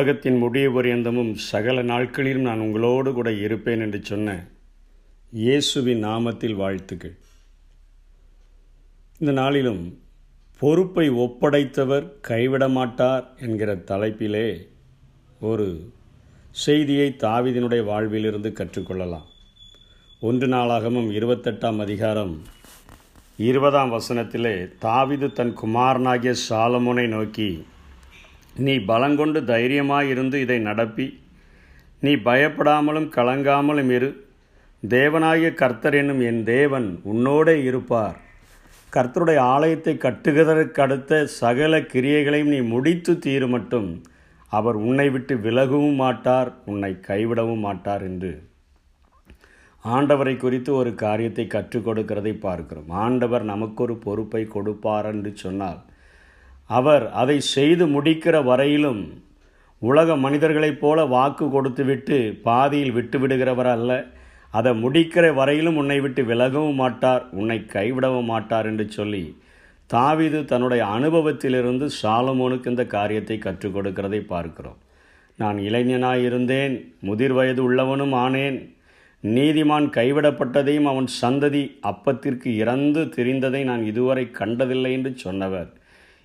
உலகத்தின் முடிவு பரியந்தமும் சகல நாட்களிலும் நான் உங்களோடு கூட இருப்பேன் என்று சொன்ன இயேசுவின் நாமத்தில் வாழ்த்துக்கள். இந்த நாளிலும் பொறுப்பை ஒப்படைத்தவர் கைவிட மாட்டார் என்கிற தலைப்பிலே ஒரு செய்தியை தாவிதினுடைய வாழ்விலிருந்து கற்றுக்கொள்ளலாம். ஒன்று நாளாகமும் இருபத்தெட்டாம் அதிகாரம் இருபதாம் வசனத்திலே தாவிது தன் குமாரனாகிய சாலமோனை நோக்கி நீ பலங்கொண்டு தைரியமாயிருந்து இதை நடப்பி. நீ பயப்படாமலும் கலங்காமலும் இரு. தேவனாகிய கர்த்தர் என்னும் என் தேவன் உன்னோடே இருப்பார். கர்த்தருடைய ஆலயத்தை கட்டுகிறதற்கு அடுத்த சகல கிரியைகளையும் நீ முடித்து தீரு மட்டும் அவர் உன்னை விட்டு விலகவும் மாட்டார் உன்னை கைவிடவும் மாட்டார் என்று. ஆண்டவரை குறித்து ஒரு காரியத்தை கற்றுக் கொடுக்கிறதை பார்க்கிறோம். ஆண்டவர் நமக்கு ஒரு பொறுப்பை கொடுப்பார் என்று சொன்னால் அவர் அதை செய்து முடிக்கிற வரையிலும் உலக மனிதர்களைப் போல வாக்கு கொடுத்துவிட்டு பாதியில் விட்டுவிடுகிறவர் அல்ல. அதை முடிக்கிற வரையிலும் உன்னை விட்டு விலகவும் மாட்டார் உன்னை கைவிடவும் மாட்டார் என்று சொல்லி தாவிது தன்னுடைய அனுபவத்திலிருந்து சாலமோனுக்கு இந்த காரியத்தை கற்றுக் கொடுக்கிறதை பார்க்கிறோம். நான் இளைஞனாயிருந்தேன் முதிர் வயது உள்ளவனும் ஆனேன். நீதிமான் கைவிடப்பட்டதையும் அவன் சந்ததி அப்பத்திற்கு இறந்து திரிந்ததை நான் இதுவரை கண்டதில்லை என்று சொன்னவர்.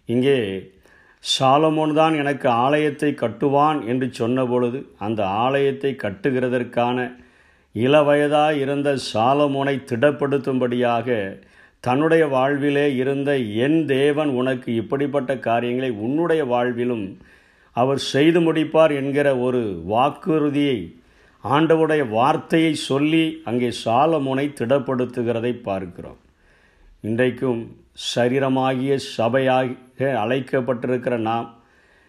இங்கே சாலமோன் தான் எனக்கு ஆலயத்தை கட்டுவான் என்று சொன்னபொழுது அந்த ஆலயத்தை கட்டுகிறதற்கான இளவயதாக இருந்த சாலமோனை திடப்படுத்தும்படியாக தன்னுடைய வாழ்விலே இருந்த என் தேவன் உனக்கு இப்படிப்பட்ட காரியங்களை உன்னுடைய வாழ்விலும் அவர் செய்து முடிப்பார் என்கிற ஒரு வாக்குறுதியை ஆண்டவுடைய வார்த்தையை சொல்லி அங்கே சாலமோனை திடப்படுத்துகிறதை பார்க்கிறோம். இன்றைக்கும் சரீரமாகிய சபையாக அழைக்கப்பட்டிருக்கிற நாம்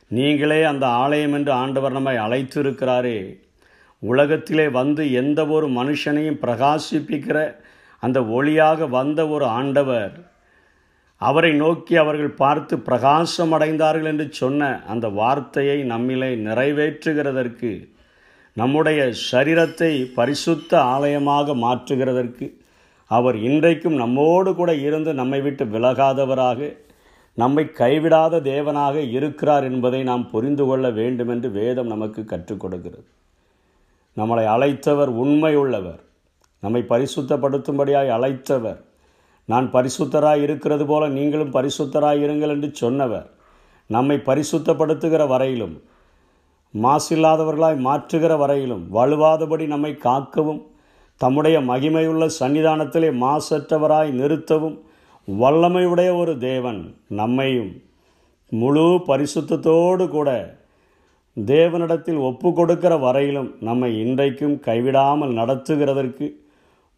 நீங்களே அந்த ஆலயம் என்று ஆண்டவர் நம்மை அழைத்திருக்கிறாரே. உலகத்திலே வந்து எந்த ஒரு மனுஷனையும் பிரகாசிப்பிக்கிற அந்த ஒளியாக வந்த ஒரு ஆண்டவர் அவரை நோக்கி அவர்கள் பார்த்து பிரகாசம் அடைந்தார்கள் என்று சொன்ன அந்த வார்த்தையை நம்மிலே நிறைவேற்றுகிறதற்கு நம்முடைய சரீரத்தை பரிசுத்த ஆலயமாக மாற்றுகிறதற்கு அவர் இன்றைக்கும் நம்மோடு கூட இருந்து நம்மை விட்டு விலகாதவராக நம்மை கைவிடாத தேவனாக இருக்கிறார் என்பதை நாம் புரிந்து கொள்ள வேண்டும் என்று வேதம் நமக்கு கற்றுக் கொடுக்கிறது. நம்மளை அழைத்தவர் உண்மை உள்ளவர் நம்மை பரிசுத்தப்படுத்தும்படியாய் அழைத்தவர். நான் பரிசுத்தராய் இருக்கிறது போல நீங்களும் பரிசுத்தராய் இருங்கள் என்று சொன்னவர். நம்மை பரிசுத்தப்படுத்துகிற வரையிலும் மாசில்லாதவர்களாய் மாற்றுகிற வரையிலும் வலுவாதபடி நம்மை காக்கவும் தம்முடைய மகிமையுள்ள சன்னிதானத்திலே மாசற்றவராய் நிறுத்தவும் வல்லமையுடைய ஒரு தேவன் நம்மையும் முழு பரிசுத்தத்தோடு கூட தேவனிடத்தில் ஒப்பு கொடுக்கிற வரையிலும் நம்மை இன்றைக்கும் கைவிடாமல் நடத்துகிறதற்கு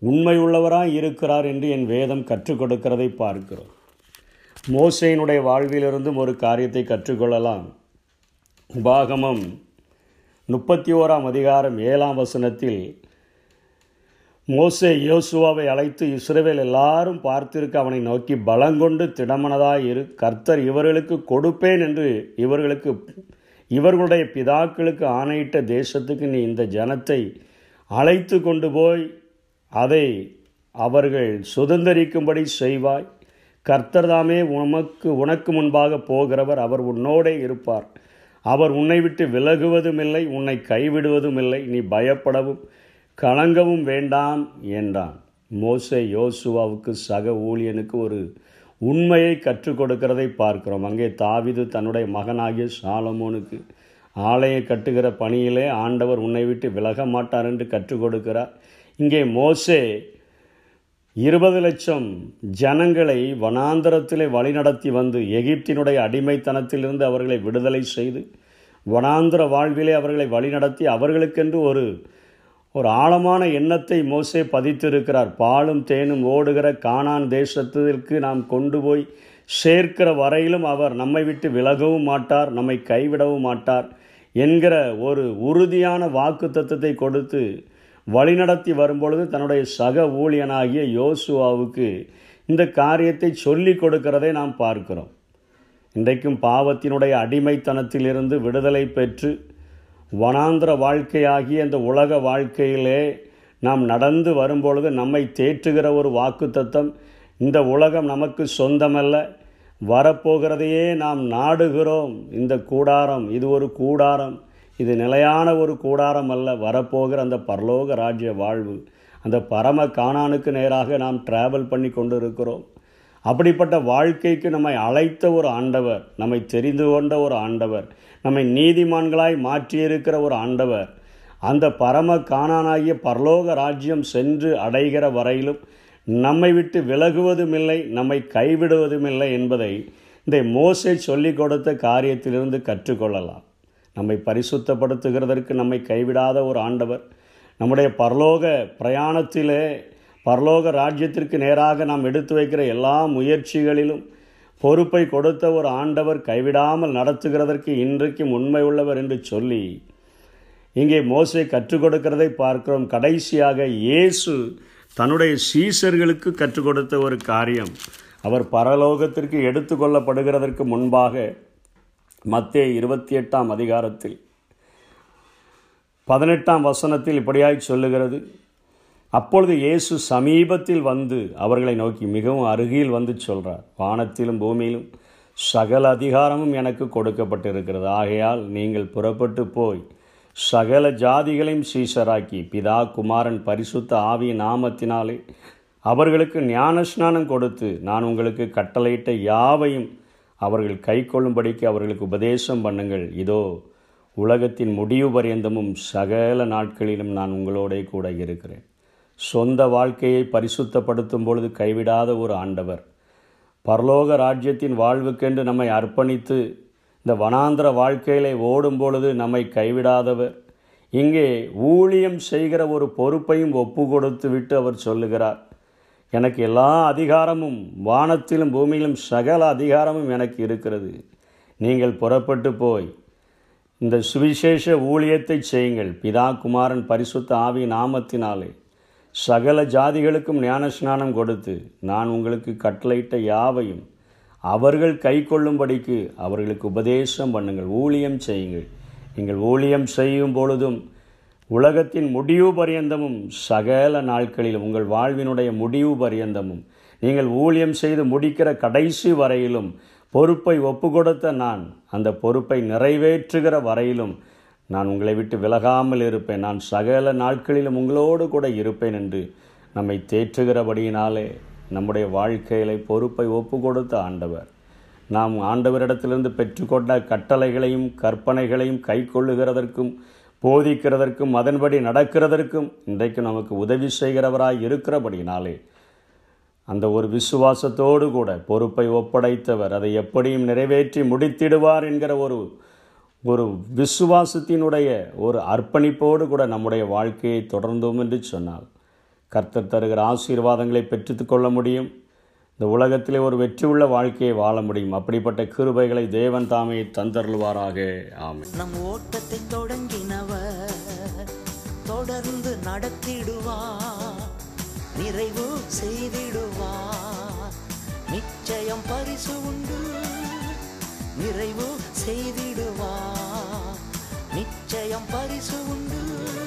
உண்மையுள்ளவராய் இருக்கிறார் என்று என் வேதம் கற்றுக் கொடுக்கிறதை பார்க்கிறோம். மோசையினுடைய வாழ்விலிருந்தும் ஒரு காரியத்தை கற்றுக்கொள்ளலாம். உபாகமம் முப்பத்தி ஓராம் அதிகாரம் ஏழாம் வசனத்தில் மோசே யோசுவாவை அழைத்து இஸ்ரேவேல் எல்லாரும் பார்த்திருக்க அவனை நோக்கி பலங்கொண்டு திடமனதாய் இரு. கர்த்தர் இவர்களுக்கு கொடுப்பேன் என்று இவர்களுக்கு இவர்களுடைய பிதாக்களுக்கு ஆணையிட்ட தேசத்துக்கு நீ இந்த ஜனத்தை அழைத்து கொண்டு போய் அதை அவர்கள் சுதந்திரிக்கும்படி செய்வாய். கர்த்தர் தாமே உமக்கு உனக்கு முன்பாக போகிறவர் அவர் உன்னோடே இருப்பார். அவர் உன்னை விட்டு விலகுவதும் இல்லை உன்னை கைவிடுவதும் இல்லை நீ பயப்படவும். கலங்கவும் வேண்டாம் என்றான். மோசே யோசுவாவுக்கு சக ஊழியனுக்கு ஒரு உண்மையை கற்றுக் கொடுக்கிறதை பார்க்கிறோம். அங்கே தாவிது தன்னுடைய மகனாகிய சாலமோனுக்கு ஆலயம் கட்டுகிற பணியிலே ஆண்டவர் உன்னை விட்டு விலக மாட்டார் என்று கற்றுக் கொடுக்கிறார். இங்கே மோசே இருபது லட்சம் ஜனங்களை வனாந்தரத்திலே வழிநடத்தி வந்து எகிப்தினுடைய அடிமைத்தனத்திலிருந்து அவர்களை விடுதலை செய்து வனாந்திர வாழ்விலே அவர்களை வழிநடத்தி அவர்களுக்கென்று ஒரு ஒரு ஆழமான எண்ணத்தை மோசே பதித்திருக்கிறார். பாலும் தேனும் ஓடுகிற காணான் தேசத்திற்கு நாம் கொண்டு போய் சேர்க்கிற வரையிலும் அவர் நம்மை விட்டு விலகவும் மாட்டார் நம்மை கைவிடவும் மாட்டார் என்கிற ஒரு உறுதியான வாக்கு தத்துவத்தை கொடுத்து வழிநடத்தி வரும்பொழுது தன்னுடைய சக ஊழியனாகிய யோசுவாவுக்கு இந்த காரியத்தை சொல்லி கொடுக்கிறதை நாம் பார்க்கிறோம். இன்றைக்கும் பாவத்தினுடைய அடிமைத்தனத்திலிருந்து விடுதலை பெற்று வனாந்திர வாழ்க்கையாகிய இந்த உலக வாழ்க்கையிலே நாம் நடந்து வரும்பொழுது நம்மை தேற்றுகிற ஒரு வாக்கு தத்தம் இந்த உலகம் நமக்கு சொந்தமல்ல. வரப்போகிறதையே நாம் நாடுகிறோம். இந்த கூடாரம் இது ஒரு கூடாரம். இது நிலையான ஒரு கூடாரம் அல்ல. வரப்போகிற அந்த பரலோக ராஜ்ய வாழ்வு அந்த பரம காணானுக்கு நேராக நாம் டிராவல் பண்ணி கொண்டு இருக்கிறோம் அப்படிப்பட்ட வாழ்க்கைக்கு நம்மை அழைத்த ஒரு ஆண்டவர் நம்மை தெரிந்து கொண்ட ஒரு ஆண்டவர் நம்மை நீதிமான்களாய் மாற்றியிருக்கிற ஒரு ஆண்டவர் அந்த பரம காணானாகிய பரலோக ராஜ்யம் சென்று அடைகிற வரையிலும் நம்மை விட்டு விலகுவதும் இல்லை நம்மை கைவிடுவதும் இல்லை என்பதை இந்த மோசை சொல்லிக் கொடுத்த காரியத்திலிருந்து கற்றுக்கொள்ளலாம். நம்மை பரிசுத்தப்படுத்துகிறதற்கு நம்மை கைவிடாத ஒரு ஆண்டவர் நம்முடைய பரலோக பிரயாணத்திலே பரலோக ராஜ்யத்திற்கு நேராக நாம் எடுத்து வைக்கிற எல்லா முயற்சிகளிலும் பொறுப்பை கொடுத்த ஒரு ஆண்டவர் கைவிடாமல் நடத்துகிறதற்கு இன்றைக்கும் உண்மை உள்ளவர் என்று சொல்லி இங்கே மோசை கற்றுக் கொடுக்கிறதை பார்க்கிறோம். கடைசியாக இயேசு தன்னுடைய சீசர்களுக்கு கற்றுக் கொடுத்த ஒரு காரியம். அவர் பரலோகத்திற்கு எடுத்துக்கொள்ளப்படுகிறதற்கு முன்பாக மத்திய இருபத்தி எட்டாம் அதிகாரத்தில் பதினெட்டாம் வசனத்தில் இப்படியாய் சொல்லுகிறது. அப்பொழுது இயேசு சமீபத்தில் வந்து அவர்களை நோக்கி மிகவும் அருகில் வந்து சொல்கிறார் வானத்திலும் பூமியிலும் சகல அதிகாரமும் எனக்கு கொடுக்கப்பட்டிருக்கிறது. ஆகையால் நீங்கள் புறப்பட்டு போய் சகல ஜாதிகளையும் சீசராக்கி பிதா குமாரன் பரிசுத்த ஆவி நாமத்தினாலே அவர்களுக்கு ஞானஸ்நானம் கொடுத்து நான் உங்களுக்கு கட்டளையிட்ட யாவையும் அவர்கள் கை கொள்ளும்படிக்கு அவர்களுக்கு உபதேசம் பண்ணுங்கள். இதோ உலகத்தின் முடிவு பரியந்தமும் சகல நாட்களிலும் நான் உங்களோட கூட இருக்கிறேன். சொந்த வாழ்க்கையை பரிசுத்தப்படுத்தும் பொழுது கைவிடாத ஒரு ஆண்டவர். பரலோக ராஜ்யத்தின் வாழ்வுக்கென்று நம்மை அர்ப்பணித்து இந்த வனாந்திர வாழ்க்கையிலே ஓடும் பொழுது நம்மை கைவிடாதவர். இங்கே ஊழியம் செய்கிற ஒரு பொறுப்பையும் ஒப்பு கொடுத்து விட்டு அவர் சொல்லுகிறார். எனக்கு எல்லா அதிகாரமும் வானத்திலும் பூமியிலும் சகல அதிகாரமும் எனக்கு இருக்கிறது. நீங்கள் புறப்பட்டு போய் இந்த சுவிசேஷ ஊழியத்தை செய்யுங்கள். பிதா குமாரன் பரிசுத்த ஆவி நாமத்தினாலே. சகல ஜாதிகளுக்கும் ஞானஸ்நானம் கொடுத்து நான் உங்களுக்கு கட்டளையிட்ட யாவையும் அவர்கள் கை கொள்ளும்படிக்கு அவர்களுக்கு உபதேசம் பண்ணுங்கள் ஊழியம் செய்யுங்கள். நீங்கள் ஊழியம் செய்யும் பொழுதும் உலகத்தின் முடிவு பரியந்தமும் சகல நாட்களிலும் உங்கள் வாழ்வினுடைய முடிவு பரியந்தமும் நீங்கள் ஊழியம் செய்து முடிக்கிற கடைசி வரையிலும் பொறுப்பை ஒப்பு கொடுத்த நான் அந்த பொறுப்பை நிறைவேற்றுகிற வரையிலும் நான் உங்களை விட்டு விலகாமல் இருப்பேன். நான் சகல நாட்களிலும் உங்களோடு கூட இருப்பேன் என்று நம்மை தேற்றுகிறபடியினாலே நம்முடைய வாழ்க்கையில பொறுப்பை ஒப்பு கொடுத்த ஆண்டவர். நாம் ஆண்டவரிடத்திலிருந்து பெற்றுக்கொண்ட கட்டளைகளையும் கற்பனைகளையும் கை கொள்ளுகிறதற்கும் போதிக்கிறதற்கும் அதன்படி நடக்கிறதற்கும் இன்றைக்கு நமக்கு உதவி செய்கிறவராய் இருக்கிறபடினாலே அந்த ஒரு விசுவாசத்தோடு கூட பொறுப்பை ஒப்படைத்தவர் அதை எப்படியும் நிறைவேற்றி முடித்திடுவார் என்கிற ஒரு ஒரு விசுவாசத்தினுடைய ஒரு அர்ப்பணிப்போடு கூட நம்முடைய வாழ்க்கையை தொடர்ந்தோம் என்று சொன்னால் கர்த்தர் தருகிற ஆசீர்வாதங்களை பெற்றுக்கொள்ள முடியும். இந்த உலகத்திலே ஒரு வெற்றி உள்ள வாழ்க்கையை வாழ முடியும். அப்படிப்பட்ட கிருபைகளை தேவன் தாமே தந்தருள்வாராக. ஆமை நம் ஓட்டத்தை தொடங்கினவர் தொடர்ந்து நடத்திடுவார் நிறைவு செய்திடுவா நிச்சயம் பரிசு உண்டு. நிறைவு செய்திடுவார். நிச்சயம் பரிசு உண்டு.